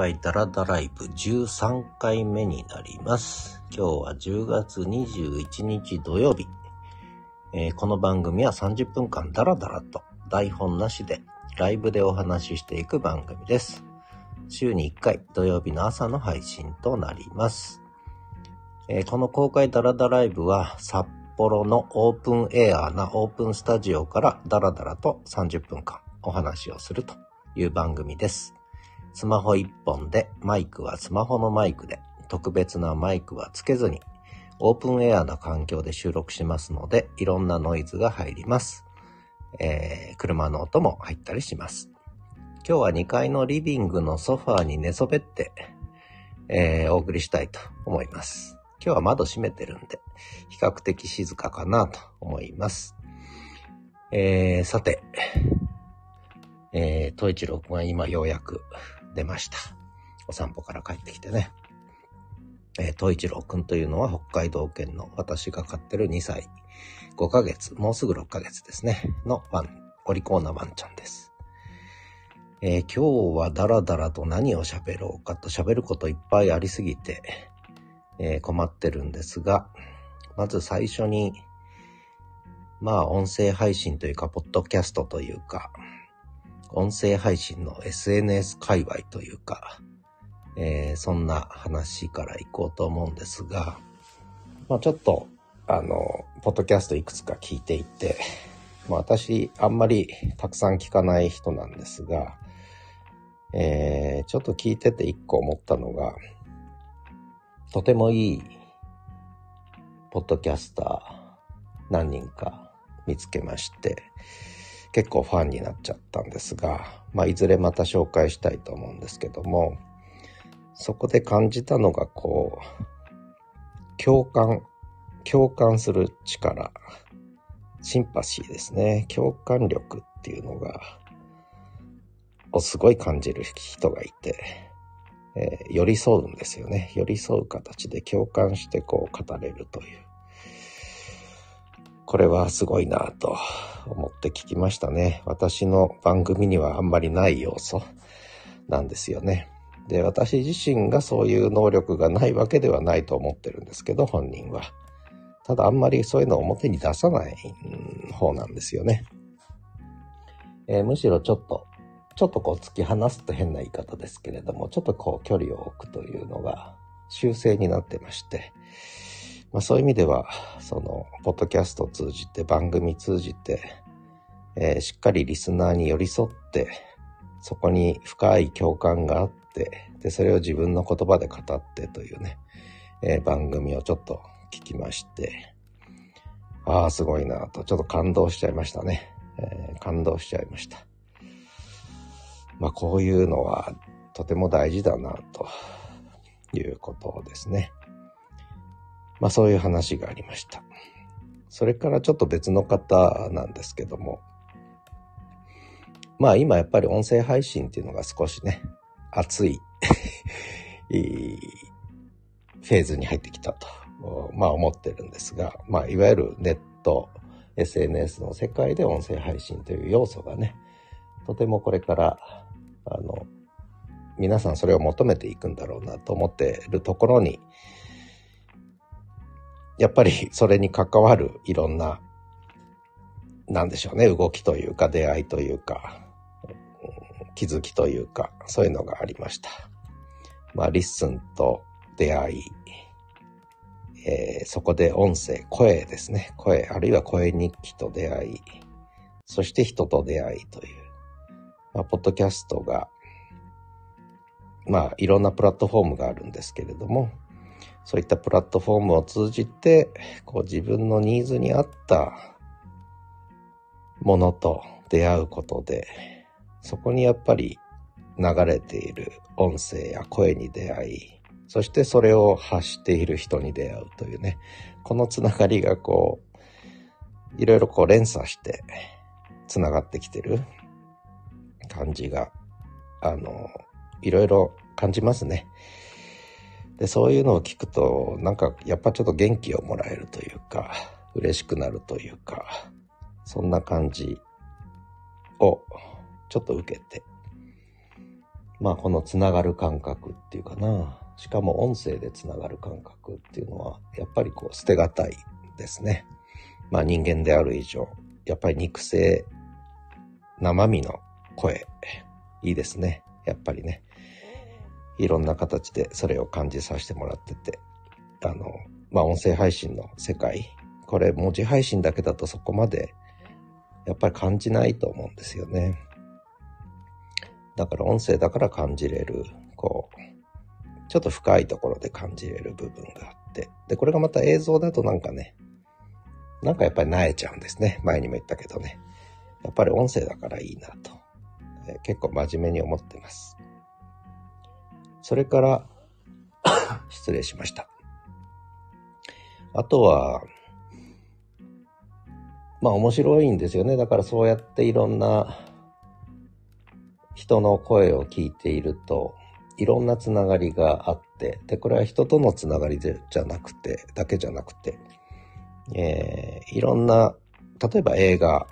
開ダラダライブ13回目になります。今日は10月21日土曜日。えーこの番組は30分間ダラダラと台本なしでライブでお話ししていく番組です。週に1回土曜日の朝の配信となります。えーこの公開ダラダライブは札幌のオープンエアーなオープンスタジオからダラダラと30分間お話をするという番組です。スマホ1本でマイクはスマホのマイクで特別なマイクはつけずにオープンエアな環境で収録しますのでいろんなノイズが入ります。えー車の音も入ったりします。今日は2階のリビングのソファーに寝そべって、えーお送りしたいと思います。今日は窓閉めてるんで、比較的静かかなと思います。えー、さて、えー、東一郎くんは今ようやく出ました。お散歩から帰ってきてね。えー、東一郎くんというのは北海道犬の私が飼ってる2歳5ヶ月、もうすぐ6ヶ月ですね、のワン、お利口なワンちゃんです。えー今日はダラダラと何を喋ろうかと喋ることいっぱいありすぎて、えー困ってるんですが、まず最初に、まあ音声配信というか、ポッドキャストというか、音声配信の SNS 界隈というか、えーそんな話からいこうと思うんですが、まあちょっと、あの、ポッドキャストいくつか聞いていて、まあ私、あんまりたくさん聞かない人なんですが、えーちょっと聞いてて一個思ったのが、とてもいい、ポッドキャスター何人か見つけまして、結構ファンになっちゃったんですが、まあ、いずれまた紹介したいと思うんですけども、そこで感じたのが、こう、共感、共感する力、シンパシーですね。共感力っていうのが、をすごい感じる人がいて、えー寄り添うんですよね。寄り添う形で共感してこう語れるという。これはすごいなと思って聞きましたね。私の番組にはあんまりない要素なんですよね。で、私自身がそういう能力がないわけではないと思ってるんですけど、本人は。ただあんまりそういうのを表に出さない方なんですよね。えーむしろちょっと、ちょっとこう突き放すと変な言い方ですけれども、ちょっとこう距離を置くというのが修正になってまして、まあそういう意味では、その、ポッドキャストを通じて、番組通じて、えーしっかりリスナーに寄り添って、そこに深い共感があって、で、それを自分の言葉で語ってというね、えー番組をちょっと聞きまして、ああ、すごいなと、ちょっと感動しちゃいましたね。えー感動しちゃいました。まあ、こういうのはとても大事だな、ということですね。まあ、そういう話がありました。それからちょっと別の方なんですけども、まあ今やっぱり音声配信っていうのが少しね、熱い フェーズに入ってきたと、まあ思ってるんですが、まあいわゆるネット、SNS の世界で音声配信という要素がね、とてもこれから、あの、皆さんそれを求めていくんだろうなと思っているところに、やっぱり それに関わるいろんな、なんでしょうね、動きというか出会いというか、気づきというか、そういうのがありました。まあ、 LISTEN と出会い、えーそこで音声、声ですね。声、あるいは声日記と出会い、そして人と出会いという、まあ、ポッドキャストが、まあ、いろんなプラットフォームがあるんですけれども、そういったプラットフォームを通じて、こう自分のニーズに合ったものと出会うことで、そこにやっぱり流れている音声や声に出会い、そしてそれを発している人に出会うというね、このつながりがこう、いろいろこう連鎖してつながってきてる感じが、あの、いろいろ感じますね。で、そういうのを聞くと、なんかやっぱちょっと元気をもらえるというか、嬉しくなるというか、そんな感じをちょっと受けて、まあこのつながる感覚っていうかな。しかも音声でつながる感覚っていうのは、やっぱりこう捨てがたいですね。まあ人間である以上、やっぱり肉声、生身の声、いいですね。やっぱりね。いろんな形でそれを感じさせてもらってて、あの、まあ音声配信の世界、これ文字配信だけだとそこまでやっぱり感じないと思うんですよね。だから音声だから感じれる、こう、ちょっと深いところで感じれる部分があって。で、これがまた映像だとなんかね、なんかやっぱり萎えちゃうんですね。前にも言ったけどね。やっぱり音声だからいいなと。え、結構真面目に思ってます。それから 失礼しました。あとは、まあ面白いんですよね。だからそうやっていろんな人の声を聞いていると、いろんなつながりがあって、で、これは人とのつながりじゃなくて、だけじゃなくて、えー、いろんな、例えば映画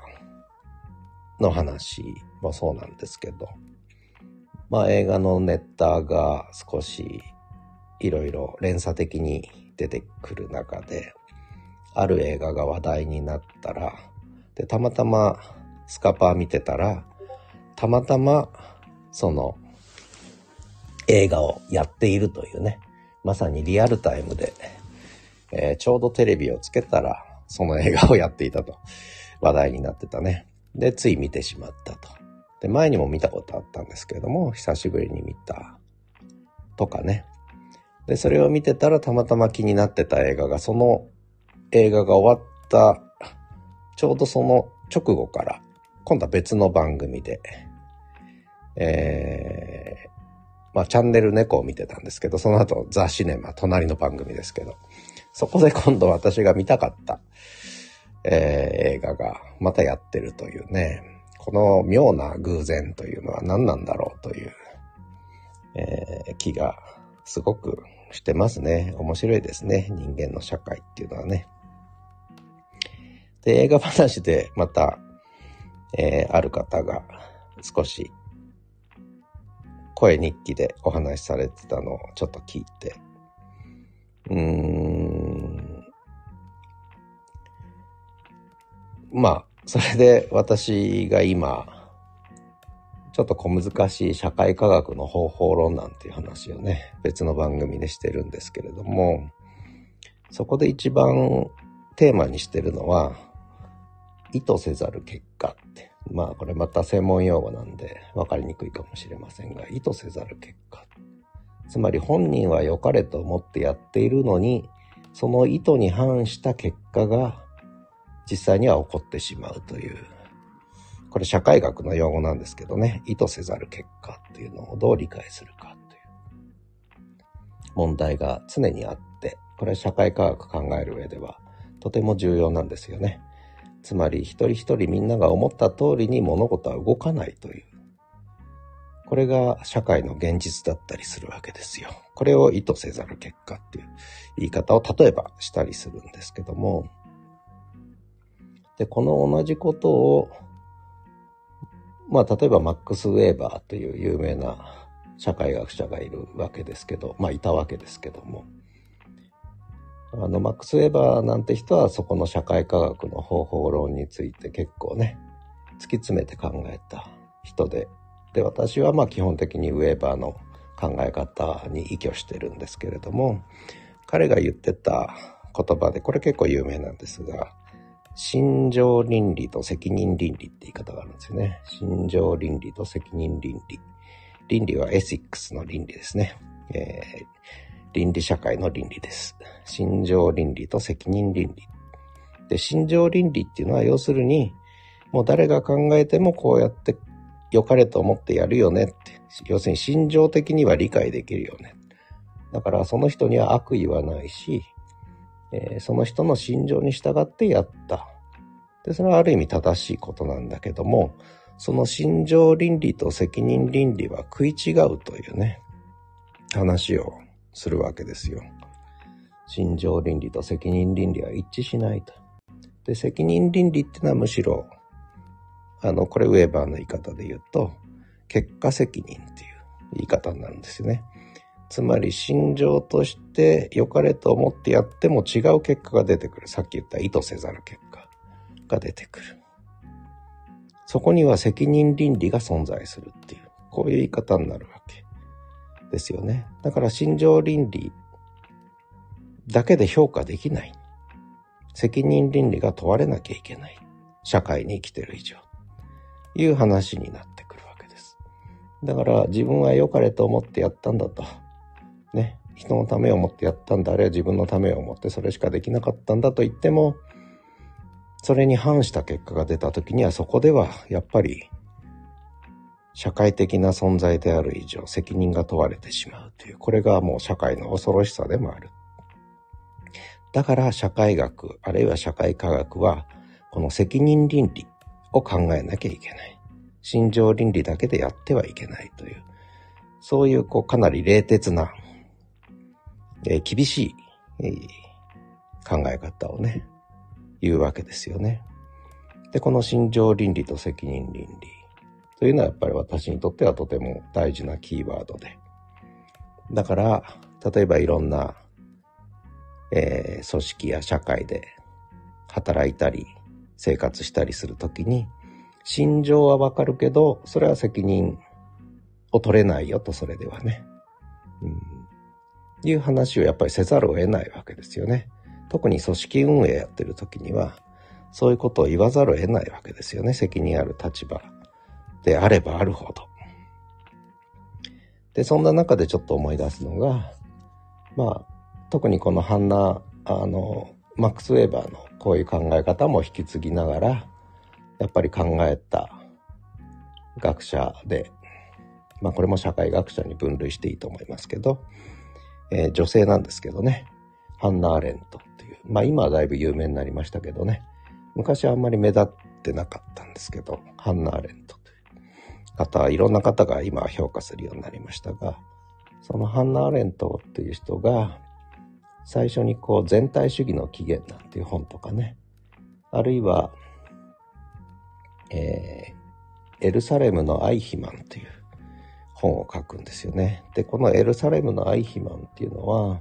の話もそうなんですけど、まあ映画のネタが少しいろいろ連鎖的に出てくる中で、ある映画が話題になったら、で、たまたまスカパー見てたら、たまたまその映画をやっているというね、まさにリアルタイムで、えー、ちょうどテレビをつけたら、その映画をやっていたと話題になってたね。で、つい見てしまったと。で、前にも見たことあったんですけれども、久しぶりに見たとかね。で、それを見てたらたまたま気になってた映画が、その映画が終わった、ちょうどその直後から、今度は別の番組で、えー、まあ、チャンネル猫を見てたんですけど、その後、ザ・シネマ、隣の番組ですけど、そこで今度私が見たかった、えー、映画がまたやってるというね、この妙な偶然というのは何なんだろうという、えー、気がすごくしてますね。面白いですね。人間の社会っていうのはね。で、映画話でまた、えー、ある方が少し声日記でお話しされてたのをちょっと聞いて、うーん、まあ、それで私が今、ちょっと小難しい社会科学の方法論なんていう話をね、別の番組でしてるんですけれども、そこで一番テーマにしてるのは、意図せざる結果ってまあこれまた専門用語なんで分かりにくいかもしれませんが、意図せざる結果。つまり本人は良かれと思ってやっているのに、その意図に反した結果が実際には起こってしまうという、これ社会学の用語なんですけどね、意図せざる結果っていうのをどう理解するかという問題が常にあって、これ社会科学考える上ではとても重要なんですよね。つまり一人一人みんなが思った通りに物事は動かないという。これが社会の現実だったりするわけですよ。これを意図せざる結果っていう言い方を例えばしたりするんですけども。で、この同じことを、まあ例えばマックス・ウェーバーという有名な社会学者がいるわけですけど、まあいたわけですけども。あの、マックス・ウェーバーなんて人はそこの社会科学の方法論について結構ね、突き詰めて考えた人で、で、私はまあ基本的にウェーバーの考え方に依拠してるんですけれども、彼が言ってた言葉で、これ結構有名なんですが、心情倫理と責任倫理って言い方があるんですよね。心情倫理と責任倫理。倫理はエシックスの倫理ですね。えー倫理社会の倫理です。心情倫理と責任倫理。で、心情倫理っていうのは要するに、もう誰が考えてもこうやって良かれと思ってやるよねって。要するに心情的には理解できるよね。だからその人には悪意はないし、えー、その人の心情に従ってやった。で、それはある意味正しいことなんだけども、その心情倫理と責任倫理は食い違うというね、話をするわけですよ。心情倫理と責任倫理は一致しないと。で、責任倫理っていうのはむしろ、あの、これウェーバーの言い方で言うと、結果責任っていう。言い方になるんですよね。つまり心情として良かれと思ってやっても違う結果が出てくる。さっき言った意図せざる結果が出てくる。そこには責任倫理が存在するっていう、こういう言い方になるわけですよね。だから心情倫理だけで評価できない。責任倫理が問われなきゃいけない。社会に生きてる以上。いう話になってくるわけです。だから自分は良かれと思ってやったんだと。ね。人のためを思ってやったんだ。あるいは自分のためを思ってそれしかできなかったんだと言っても、それに反した結果が出た時にはそこではやっぱり社会的な存在である以上責任が問われてしまうという、これがもう社会の恐ろしさでもある。だから社会学、あるいは社会科学は、この責任倫理を考えなきゃいけない。心情倫理だけでやってはいけないという、そういうこうかなり冷徹な、え、厳しい、え、考え方をね、言うわけですよね。で、この心情倫理と責任倫理というのはやっぱり私にとってはとても大事なキーワードで。だから、例えばいろんな、えー、組織や社会で働いたり生活したりするときに、心情はわかるけど、それは責任を取れないよと、それではね。うん、いう話をやっぱりせざるを得ないわけですよね。特に組織運営やってる時には、そういうことを言わざるを得ないわけですよね。責任ある立場であればあるほど。で、そんな中でちょっと思い出すのが、まあ、特にこのハンナ、あの、マックス・ウェーバーのこういう考え方も引き継ぎながら、やっぱり考えた学者で、まあこれも社会学者に分類していいと思いますけど、えー、女性なんですけどね、ハンナ・アレントっていう、まあ今はだいぶ有名になりましたけどね、昔はあんまり目立ってなかったんですけど、ハンナ・アレントという。方、いろんな方が今評価するようになりましたが、そのハンナ・アレントっていう人が、最初にこう全体主義の起源なんていう本とかね、あるいは、えー、エルサレムのアイヒマンという本を書くんですよね。で、このエルサレムのアイヒマンっていうのは、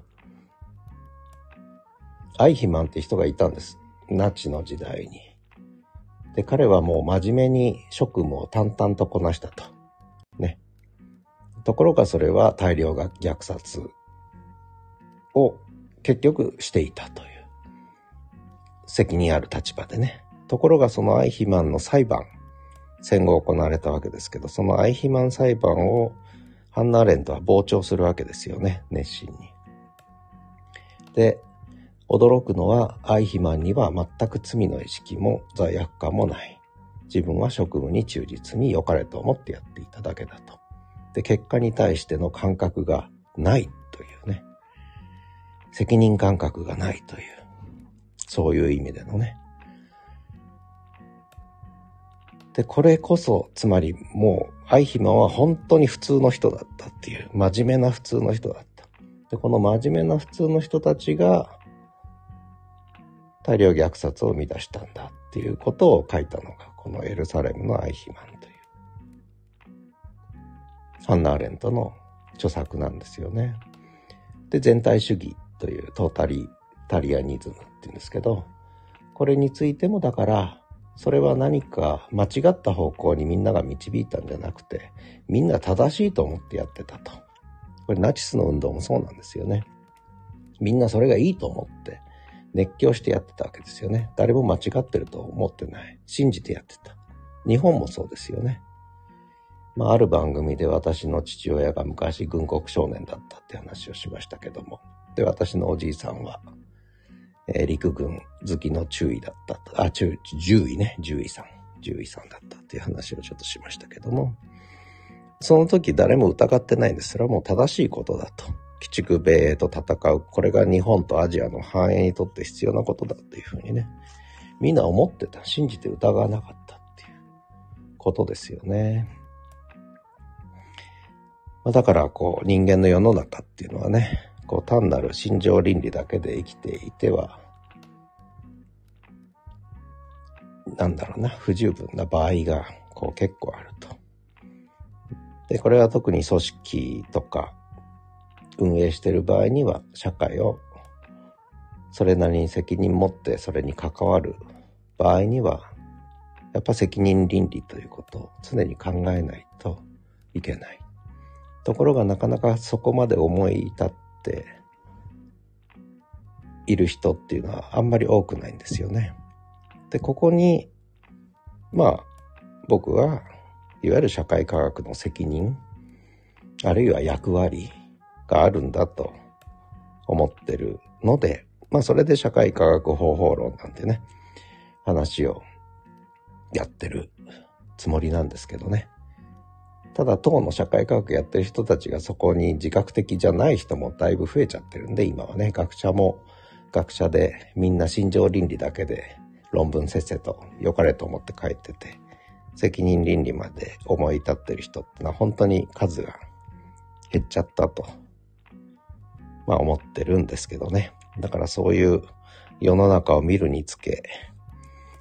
アイヒマンって人がいたんです。ナチの時代に。で、彼はもう真面目に職務を淡々とこなしたと。ね。ところがそれは大量が虐殺を結局していたという。責任ある立場でね。ところがそのアイヒマンの裁判、戦後行われたわけですけど、そのアイヒマン裁判をハンナ・アレントは傍聴するわけですよね、熱心に。で、驚くのはアイヒマンには全く罪の意識も罪悪感もない。自分は職務に忠実に良かれと思ってやっていただけだと。で、結果に対しての感覚がないというね。責任感覚がないという。そういう意味でのね。で、これこそ、つまりもう、アイヒマンは本当に普通の人だったっていう、真面目な普通の人だった。で、この真面目な普通の人たちが、大量虐殺を生み出したんだっていうことを書いたのが、このエルサレムのアイヒマンという、ハンナ・アレントの著作なんですよね。で、全体主義というトータリタリアニズムっていうんですけど、これについてもだから、それは何か間違った方向にみんなが導いたんじゃなくて、みんな正しいと思ってやってたと。これナチスの運動もそうなんですよね。みんなそれがいいと思って熱狂してやってたわけですよね。誰も間違ってると思ってない。信じてやってた。日本もそうですよね。まあ、ある番組で私の父親が昔軍国少年だったって話をしましたけども。で、私のおじいさんはえー、陸軍好きの注意だったと。あ、注意、獣医ね。獣医さん。獣医さんだったっていう話をちょっとしましたけども。その時誰も疑ってないんです。それはもう正しいことだと。鬼畜米英と戦う。これが日本とアジアの繁栄にとって必要なことだっていうふうにね。みんな思ってた。信じて疑わなかったっていうことですよね。ま、だから、こう、人間の世の中っていうのはね、こう単なる心情倫理だけで生きていては、なんだろうな、不十分な場合がこう結構あると。で、これは特に組織とか運営している場合には社会をそれなりに責任持ってそれに関わる場合にはやっぱ責任倫理ということを常に考えないといけない。ところがなかなかそこまで思い至ってっている人っていうのはあんまり多くないんですよね。で、ここに、まあ、僕はいわゆる社会科学の責任、あるいは役割があるんだと思ってるので、まあそれで社会科学方法論なんてね、話をやってるつもりなんですけどね。ただ当の社会科学やってる人たちがそこに自覚的じゃない人もだいぶ増えちゃってるんで、今はね、学者も学者でみんな心情倫理だけで論文せっせと良かれと思って書いてて、責任倫理まで思い至ってる人ってのは本当に数が減っちゃったと、まあ思ってるんですけどね。だからそういう世の中を見るにつけ、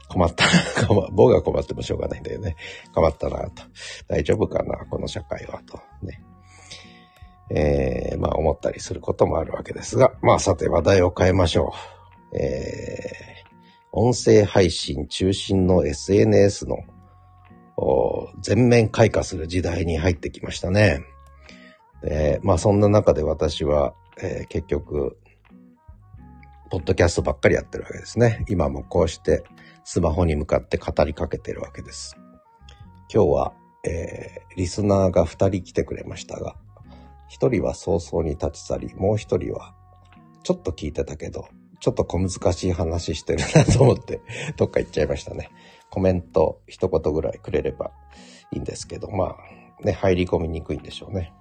困ったな、僕が困ってもしょうがないんだよね。困ったなと。大丈夫かな、この社会は、と。ね。えー、まあ思ったりすることもあるわけですが、まあさて話題を変えましょう。えー、音声配信中心の SNS の全面開花する時代に入ってきましたね。でまあそんな中で私は、えー、結局、ポッドキャストばっかりやってるわけですね。今もこうしてスマホに向かって語りかけてるわけです。今日は、えー、リスナーが2人来てくれましたが、1人は早々に立ち去り、もう1人はちょっと聞いてたけど、ちょっと小難しい話してるなと思って、どっか行っちゃいましたね。コメント一言ぐらいくれればいいんですけど、まあ、ね、入り込みにくいんでしょうね。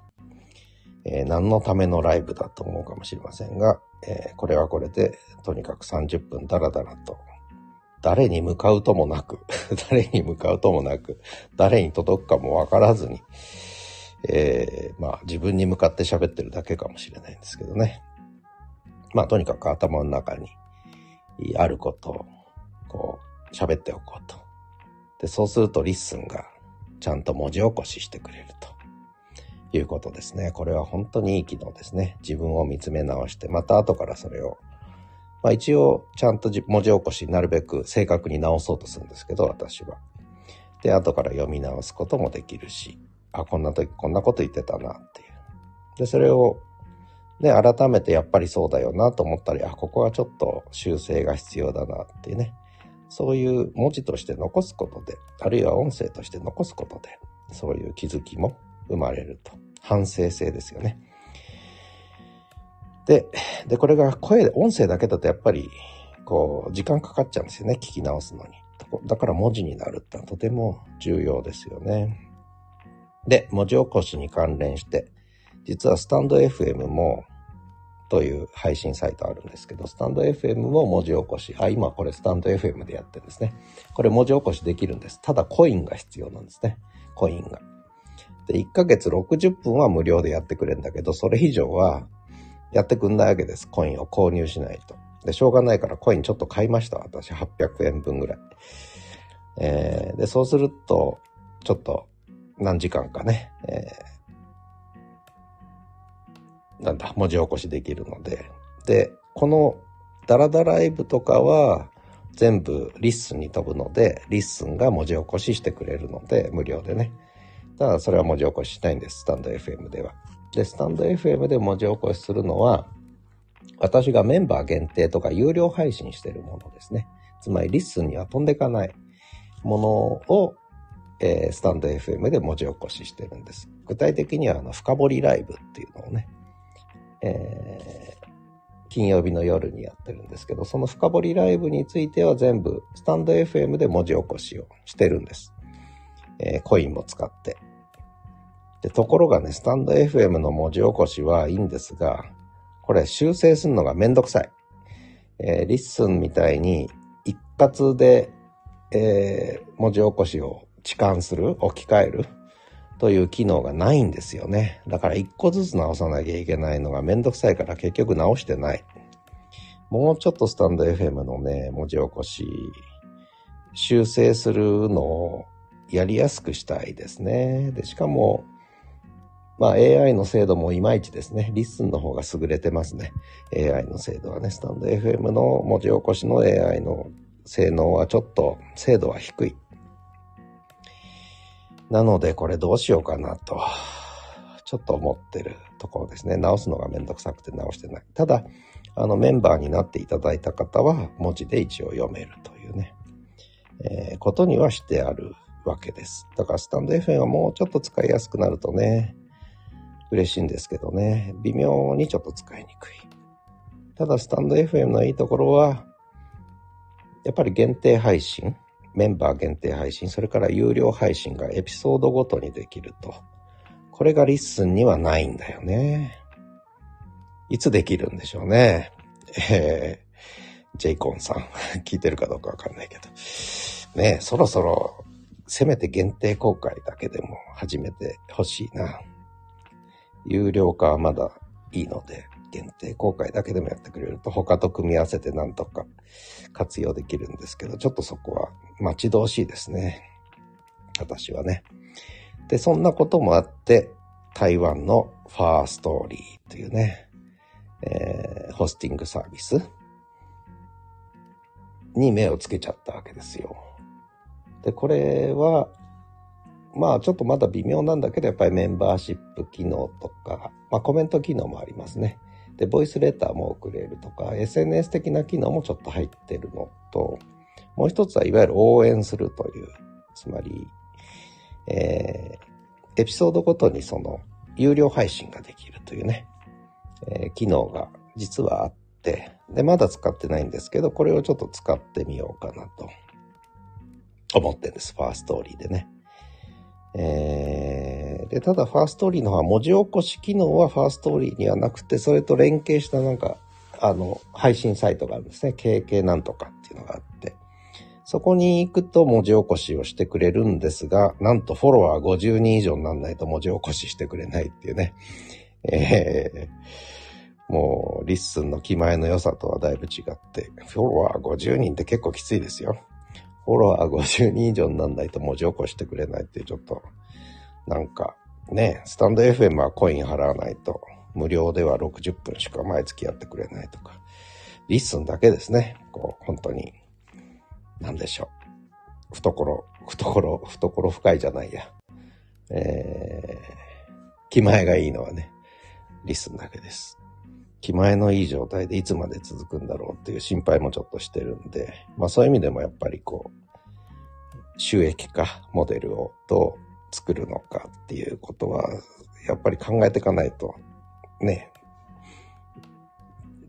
えー、何のためのライブだと思うかもしれませんが、えー、これはこれで、とにかく30分ダラダラと、誰に向かうともなく 誰に向かうともなく、誰に届くかもわからずに、えー、まあ自分に向かって喋ってるだけかもしれないんですけどね。まあとにかく頭の中にあることを、こう、喋っておこうと。で、そうすると LISTEN がちゃんと文字起こししてくれると。いうことですね。これは本当にいい機能ですね。自分を見つめ直して、また後からそれを、まあ一応ちゃんと文字起こしなるべく正確に直そうとするんですけど、私は。で、後から読み直すこともできるし、あ、こんな時こんなこと言ってたなっていう。で、それをね、改めてやっぱりそうだよなと思ったり、あ、ここはちょっと修正が必要だなっていうね。そういう文字として残すことで、あるいは音声として残すことで、そういう気づきも生まれると。反省性ですよね。で、で、これが声、音声だけだとやっぱり、こう、時間かかっちゃうんですよね。聞き直すのに。だから文字になるってのはとても重要ですよね。で、文字起こしに関連して、実はスタンド FM も、という配信サイトあるんですけど、スタンド FM も文字起こし、あ、今これスタンド FM でやってるんですね。これ文字起こしできるんです。ただコインが必要なんですね。コインが。で、1ヶ月60分は無料でやってくれるんだけど、それ以上はやってくんないわけです。コインを購入しないと。で、しょうがないからコインちょっと買いました。私、800円分ぐらい。えー、で、そうすると、ちょっと何時間かね、えー、なんだ、文字起こしできるので。で、このダラダライブとかは全部 LISTEN に飛ぶので、 LISTEN が文字起こししてくれるので、無料でね。ただそれは文字起こししないんです、 stand.fm では。で、スタンド FM で文字起こしするのは、私がメンバー限定とか有料配信してるものですね。つまりリッスンには飛んでいかないものを、えー、スタンド FM で文字起こししてるんです。具体的にはあの深掘りライブっていうのをね、えー、金曜日の夜にやってるんですけど、その深掘りライブについては全部スタンド FM で文字起こしをしてるんです。えー、コインも使って。で、ところがね、スタンド FM の文字起こしはいいんですが、これ修正するのがめんどくさい。えー、リッスンみたいに一括で、えー、文字起こしを置換する、置き換えるという機能がないんですよね。だから一個ずつ直さなきゃいけないのがめんどくさいから結局直してない。もうちょっとスタンド FM のね、文字起こし、修正するのをやりやすくしたいですね。で、しかも、まあ AI の精度もいまいちですね。リッスンの方が優れてますね。AI の精度はね。スタンド FM の文字起こしの AI の性能はちょっと精度は低い。なのでこれどうしようかなと、ちょっと思ってるところですね。直すのがめんどくさくて直してない。ただ、あのメンバーになっていただいた方は文字で一応読めるというね、えー、ことにはしてあるわけです。だからスタンド FM はもうちょっと使いやすくなるとね、嬉しいんですけどね、微妙にちょっと使いにくい。ただ、スタンド FM のいいところは、やっぱり限定配信、メンバー限定配信、それから有料配信がエピソードごとにできると。これがリッスンにはないんだよね。いつできるんでしょうね。えー、ジェイコンさん、聞いてるかどうかわかんないけど。ねそろそろ、せめて限定公開だけでも始めてほしいな。有料化はまだいいので、限定公開だけでもやってくれると他と組み合わせてなんとか活用できるんですけど、ちょっとそこは待ち遠しいですね。私はね。で、そんなこともあって、台湾のファーストーリーというね、えー、ホスティングサービスに目をつけちゃったわけですよ。で、これは、まあちょっとまだ微妙なんだけど、やっぱりメンバーシップ機能とか、まあコメント機能もありますね。で、ボイスレターも送れるとか、SNS 的な機能もちょっと入ってるのと、もう一つはいわゆる応援するという、つまり、えー、エピソードごとにその有料配信ができるというね、えー、機能が実はあって、で、まだ使ってないんですけど、これをちょっと使ってみようかなと思ってんです。ファーストーリーでね。え、で、ただファーストーリーの方は文字起こし機能はファーストーリーにはなくて、それと連携したなんか、あの、配信サイトがあるんですね。KK なんとかっていうのがあって。そこに行くと文字起こしをしてくれるんですが、なんとフォロワー50人以上にならないと文字起こししてくれないっていうね。えー、もう、リッスンの気前の良さとはだいぶ違って、フォロワー50人って結構きついですよ。フォロワー50人以上になんないと文字起こしてくれないってちょっと、なんか、ね、スタンド FM はコイン払わないと、無料では60分しか毎月やってくれないとか、リッスンだけですね。こう、本当に、なんでしょう。懐、懐、懐深いじゃないや。えー、気前がいいのはね、リッスンだけです。気前のいい状態でいつまで続くんだろうっていう心配もちょっとしてるんで、まあそういう意味でもやっぱりこう、収益化モデルをどう作るのかっていうことは、やっぱり考えていかないと、ね、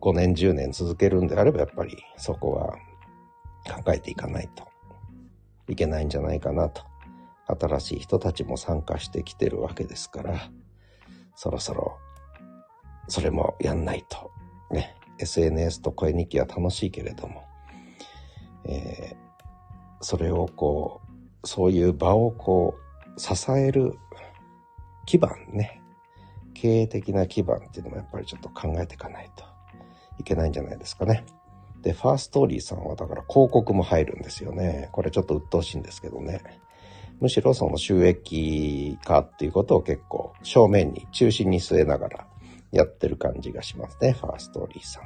5年、10年続けるんであれば、やっぱりそこは考えていかないといけないんじゃないかなと。新しい人たちも参加してきてるわけですから、そろそろそれもやんないと。ね。SNS と声日記は楽しいけれども、えー、それをこう、そういう場をこう、支える基盤ね。経営的な基盤っていうのもやっぱりちょっと考えていかないといけないんじゃないですかね。で、ファーストーリーさんはだから広告も入るんですよね。これちょっと鬱陶しいんですけどね。むしろその収益化っていうことを結構正面に中心に据えながらやってる感じがしますね、ファーストーリーさん。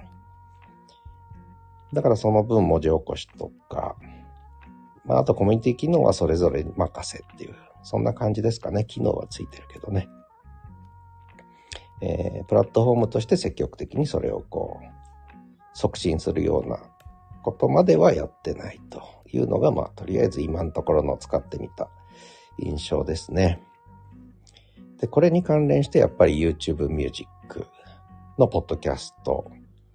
だからその分文字起こしとか、まあ、あとコミュニティ機能はそれぞれに任せっていう、そんな感じですかね。機能はついてるけどね。えー、プラットフォームとして積極的にそれをこう、促進するようなことまではやってないというのが、まあ、とりあえず今のところの使ってみた印象ですね。で、これに関連してやっぱり YouTube Music のポッドキャスト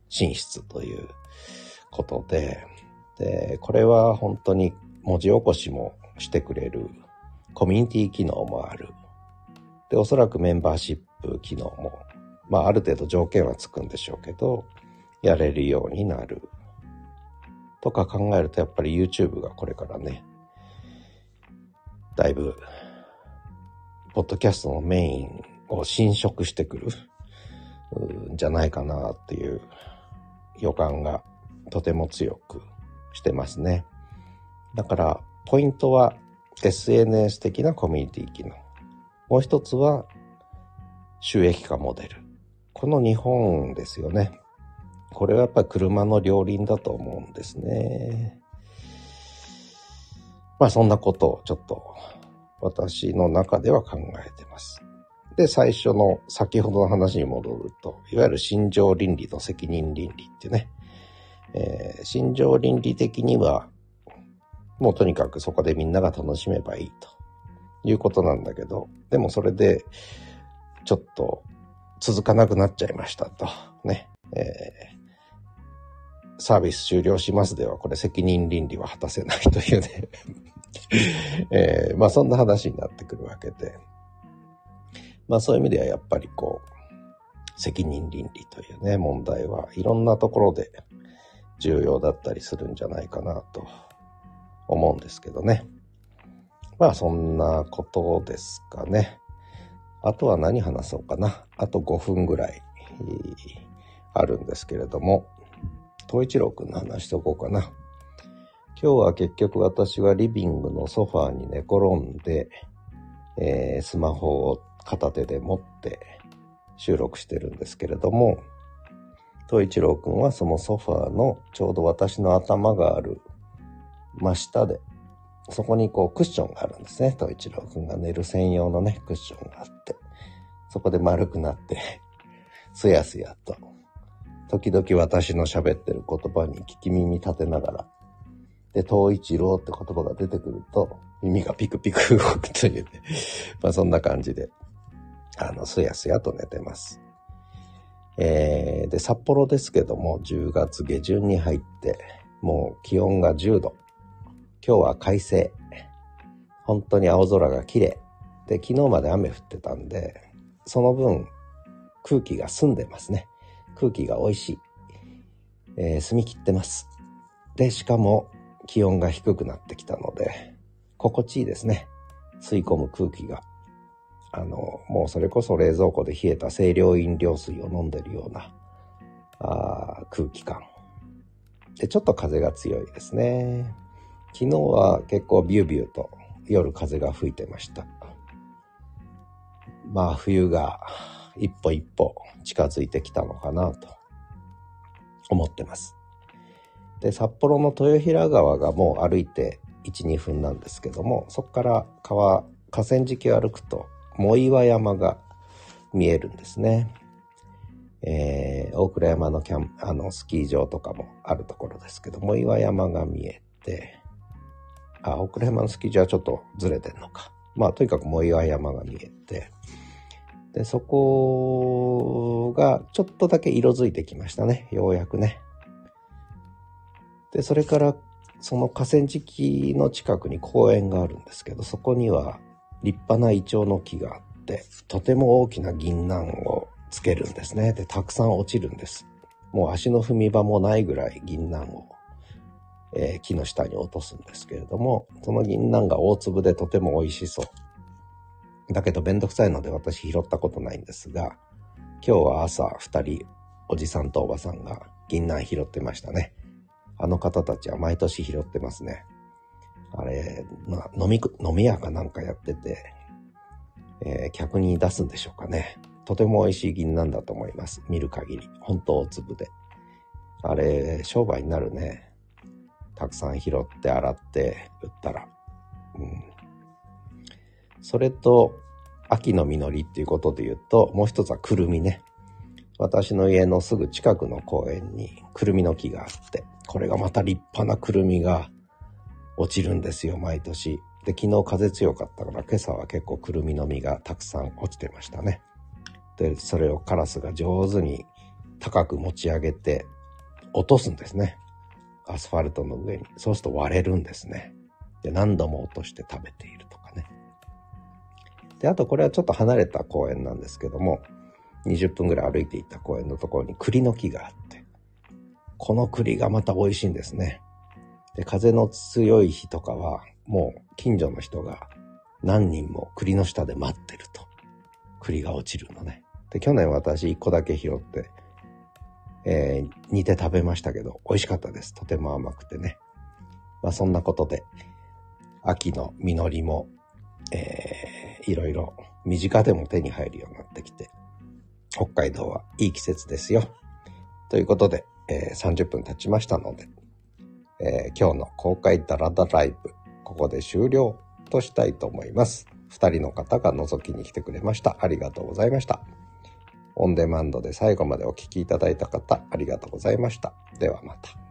進出ということで、で、これは本当に文字起こしもしてくれるコミュニティ機能もある。で、おそらくメンバーシップ機能も、まあある程度条件はつくんでしょうけど、やれるようになる。とか考えるとやっぱり YouTube がこれからね、だいぶポッドキャストのメインを侵食してくるじゃないかなっていう予感がとても強くしてますね。だから、ポイントは SNS 的なコミュニティ機能。もう一つは収益化モデル。この日本ですよね。これはやっぱり車の両輪だと思うんですね。まあそんなことをちょっと私の中では考えてます。で、最初の先ほどの話に戻ると、いわゆる心情倫理と責任倫理ってね、えー、心情倫理的には、もうとにかくそこでみんなが楽しめばいいということなんだけど、でもそれでちょっと続かなくなっちゃいましたと。ね。えー、サービス終了しますでは、これ責任倫理は果たせないというね えー、まあそんな話になってくるわけで。まあそういう意味ではやっぱりこう、責任倫理というね、問題はいろんなところで重要だったりするんじゃないかなと思うんですけどね。まあそんなことですかね。あとは何話そうかな。あと5分ぐらいあるんですけれども、東一郎くんの話しとこうかな。今日は結局私はリビングのソファーに寝転んで、えー、スマホを片手で持って収録してるんですけれども、東一郎くんはそのソファーのちょうど私の頭がある真下でそこにこうクッションがあるんですね。東一郎くんが寝る専用のね、クッションがあって。そこで丸くなってすやすやと、時々私の喋ってる言葉に聞き耳立てながら、で、東一郎って言葉が出てくると、耳がピクピク動くというね。まあそんな感じで、あの、すやすやと寝てます。えー、で、札幌ですけども、10月下旬に入って、もう気温が10度。今日は快晴。本当に青空が綺麗。で、昨日まで雨降ってたんで、その分空気が澄んでますね。空気が美味しい。えー、澄み切ってます。で、しかも気温が低くなってきたので、心地いいですね。吸い込む空気が。あの、もうそれこそ冷蔵庫で冷えた清涼飲料水を飲んでるような、あ空気感。で、ちょっと風が強いですね。昨日は結構ビュービューと夜風が吹いてました。まあ冬が一歩一歩近づいてきたのかなと思ってます。で、札幌の豊平川がもう歩いて1、2分なんですけども、そこから川、河川敷を歩くと、藻岩山が見えるんですね。えー、大倉山のキャン、あの、スキー場とかもあるところですけど、藻岩山が見えて、あ、奥倉山のスキー場はちょっとずれてんのか。まあ、とにかく藻岩山が見えて、で、そこがちょっとだけ色づいてきましたね。ようやくね。で、それから、その河川敷の近くに公園があるんですけど、そこには立派なイチョウの木があって、とても大きな銀杏をつけるんですね。で、たくさん落ちるんです。もう足の踏み場もないぐらい銀杏をえー、木の下に落とすんですけれども、その銀杏が大粒でとても美味しそう。だけどめんどくさいので私拾ったことないんですが、今日は朝二人、おじさんとおばさんが銀杏拾ってましたね。あの方たちは毎年拾ってますね。あれ、まあ、飲み、飲み屋かなんかやってて、えー、客に出すんでしょうかね。とても美味しい銀杏だと思います。見る限り。本当大粒で。あれ、商売になるね。たくさん拾って洗って売ったら。うん。それと、秋の実りっていうことで言うと、もう一つはくるみね。私の家のすぐ近くの公園にくるみの木があって、これがまた立派なくるみが落ちるんですよ、毎年。で、昨日風強かったから今朝は結構くるみの実がたくさん落ちてましたね。で、それをカラスが上手に高く持ち上げて落とすんですね。アスファルトの上に。そうすると割れるんですね。で、何度も落として食べているとかね。で、あとこれはちょっと離れた公園なんですけども、20分ぐらい歩いていった公園のところに栗の木があって、この栗がまた美味しいんですね。で、風の強い日とかは、もう近所の人が何人も栗の下で待ってると。栗が落ちるのね。で、去年私1個だけ拾って、えー、煮て食べましたけど、美味しかったです。とても甘くてね。まあそんなことで、秋の実りも、えー、いろいろ身近でも手に入るようになってきて、北海道はいい季節ですよ。ということで、えー30分経ちましたので、えー今日の公開ダラダライブ、ここで終了としたいと思います。二人の方が覗きに来てくれました。ありがとうございました。オンデマンドで最後までお聴きいただいた方、ありがとうございました。ではまた。